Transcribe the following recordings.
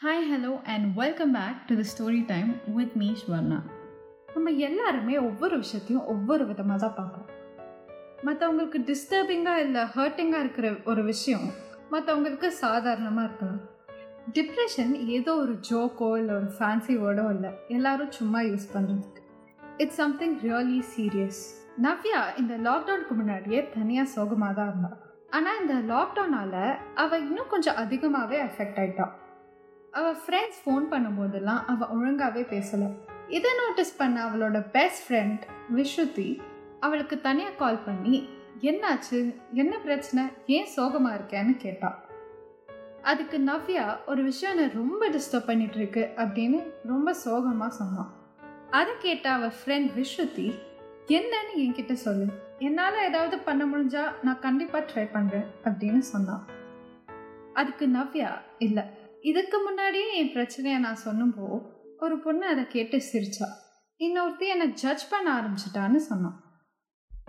Hi hello and welcome back to the story time with me Swarna நம்ம எல்லாருமே ஒவ்வொரு விஷயத்தையும் ஒவ்வொரு விதமாக தான் பார்ப்போம் மற்றவங்களுக்கு டிஸ்டர்பிங்காக இல்லை ஹர்ட்டிங்காக இருக்கிற ஒரு விஷயம் மற்றவங்களுக்கு சாதாரணமாக இருக்கலாம். டிப்ரெஷன் ஏதோ ஒரு ஜோக்கோ இல்லை ஒரு ஃபேன்சி வேர்டோ இல்லை எல்லாரும் சும்மா யூஸ் பண்ணுறதுக்கு it's something really serious Navya இந்த லாக்டவுனுக்கு முன்னாடியே தனியாக சோகமாக தான் இருந்தாள் ஆனால் இந்த லாக்டவுனால் அவள் இன்னும் கொஞ்சம் அதிகமாகவே அஃபெக்ட் ஆயிட்டான் அவள் ஃப்ரெண்ட்ஸ் ஃபோன் பண்ணும்போதெல்லாம் அவள் ஒழுங்காகவே பேசலை. இதை நோட்டீஸ் பண்ண அவளோட பெஸ்ட் ஃப்ரெண்ட் விஸ்ருதி அவளுக்கு தனியாக கால் பண்ணி என்னாச்சு? என்ன பிரச்சனை? ஏன் சோகமாக இருக்கேன்னு கேட்டாள் அதுக்கு நவ்யா ஒரு விஷயம் என்னை ரொம்ப டிஸ்டர்ப் பண்ணிகிட்ருக்கு இருக்கு அப்படின்னு ரொம்ப சோகமாக சொன்னான் அதை கேட்ட அவள் ஃப்ரெண்ட் விஸ்ருதி என்னன்னு என்கிட்ட சொல்லு. என்னால் ஏதாவது பண்ண முடிஞ்சா நான் கண்டிப்பாக ட்ரை பண்ணுறேன் அப்படின்னு சொன்னான் அதுக்கு நவ்யா இல்லை இதுக்கு முன்னாடியே என் பிரச்சனையை நான் சொன்னப்போ ஒரு பொண்ணு அதை கேட்டு சிரிச்சா. இன்னொருத்தி என்னை ஜட்ஜ் பண்ண ஆரம்பிச்சிட்டான்னு சொன்னான்.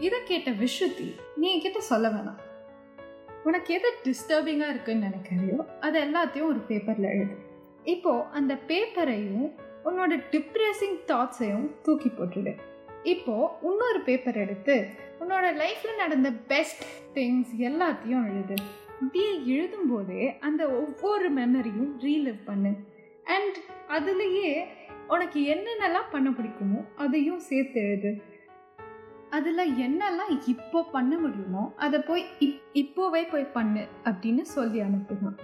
இதை கேட்ட விஷுத்தி நீ என்கிட்ட சொல்ல வேணாம். உனக்கு எது டிஸ்டர்பிங்காக இருக்குன்னு நினைக்கிறியோ அது எல்லாத்தையும் ஒரு பேப்பரில் எழுது. இப்போது அந்த பேப்பரையும் உன்னோட டிப்ரெசிங் தாட்ஸையும் தூக்கி போட்டுடு. இப்போது இன்னொரு பேப்பர் எடுத்து உன்னோட லைஃப்பில் நடந்த பெஸ்ட் திங்ஸ் எல்லாத்தையும் எழுது. அப்படியே எழுதும்போதே அந்த ஒவ்வொரு மெமரியும் ரீலிவ் பண்ணு. அண்ட் அதுலேயே உனக்கு என்னென்னலாம் பண்ண பிடிக்குமோ அதையும் சேர்த்து எழுது. அதில் என்னெல்லாம் இப்போ பண்ண முடியுமோ அதை போய் இப் இப்போவே போய் பண்ணு அப்படின்னு சொல்லி அனுப்புவான்.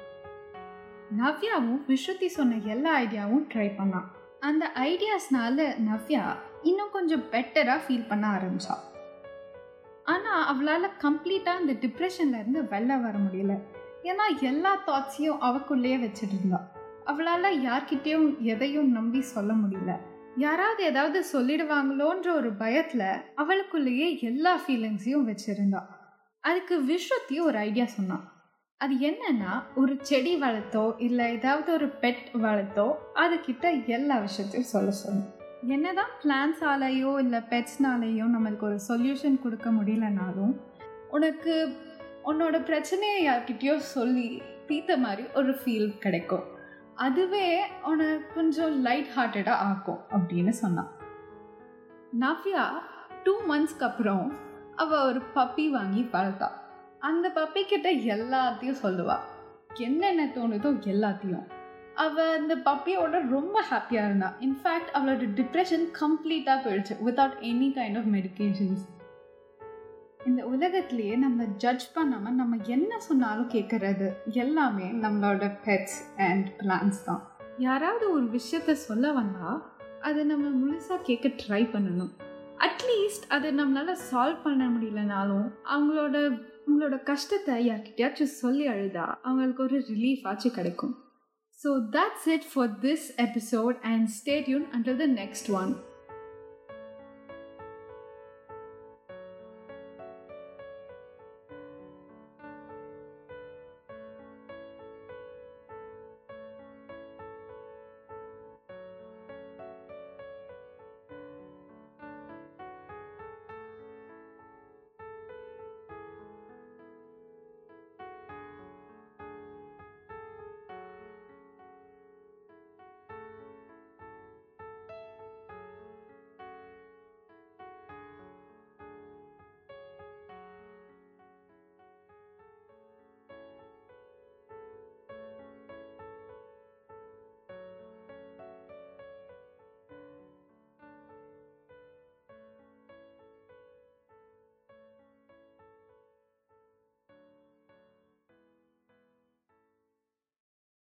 நவ்யாவும் விஸ்ருதி சொன்ன எல்லா ஐடியாவும் ட்ரை பண்ணான். அந்த ஐடியாஸ்னால நவ்யா இன்னும் கொஞ்சம் பெட்டராக ஃபீல் பண்ண ஆரம்பிச்சான் ஆனால் அவளால் கம்ப்ளீட்டாக அந்த டிப்ரெஷன்லேருந்து வெளில வர முடியல. ஏன்னா எல்லா தாட்ஸையும் அவக்குள்ளேயே வச்சுட்டு இருந்தா. அவளால் யார்கிட்டேயும் எதையும் நம்பி சொல்ல முடியல. யாராவது ஏதாவது சொல்லிடுவாங்களோன்ற ஒரு பயத்தில் அவளுக்குள்ளேயே எல்லா ஃபீலிங்ஸையும் வச்சுருந்தா. அதுக்கு விஸ்வத்தையும் ஒரு ஐடியா சொன்னான் அது என்னன்னா ஒரு செடி வளர்த்தோ இல்லை ஏதாவது ஒரு பெட் வளர்த்தோ அதுக்கிட்ட எல்லா விஷயத்தையும் சொல்ல சொன்னோம் என்னதான் பிளான்ஸாலேயோ இல்லை பெட்ஸ்னாலேயோ நம்மளுக்கு ஒரு சொல்யூஷன் கொடுக்க முடியலனாலும் உனக்கு உன்னோட பிரச்சனையை யார்கிட்டயோ சொல்லி தீர்த்த மாதிரி ஒரு ஃபீல் கிடைக்கும். அதுவே உனக்கு கொஞ்சம் லைட் ஹார்ட்டடாக ஆக்கும் அப்படின்னு சொன்னான். நாஃபியா டூ மந்த்ஸ்க்கு அப்புறம் அவள் ஒரு பப்பி வாங்கி வளர்த்தா. அந்த பப்பி கிட்ட எல்லாத்தையும் சொல்லுவாள் என்னென்ன தோணுதோ எல்லாத்தையும். அவள் அந்த பப்பியோட ரொம்ப ஹாப்பியாக இருந்தா. இன்ஃபேக்ட் அவளோட டிப்ரெஷன் கம்ப்ளீட்டாக போயிடுச்சு without any kind of medications இந்த உலகத்திலேயே நம்ம ஜட்ஜ் பண்ணாமல் நம்ம என்ன சொன்னாலும் கேட்குறது எல்லாமே நம்மளோட பெட்ஸ் அண்ட் பிளான்ஸ் தான். யாராவது ஒரு விஷயத்த சொல்ல வந்தால் அதை நம்ம முழுசாக கேட்க ட்ரை பண்ணணும். அட்லீஸ்ட் அதை நம்மளால் சால்வ் பண்ண முடியலனாலும் அவங்களோட உங்களோட கஷ்டத்தை யார்கிட்டயாச்சும் சொல்லி அழுதா அவங்களுக்கு ஒரு ரிலீஃப் ஆச்சு கிடைக்கும். So that's it for this episode and stay tuned until the next one.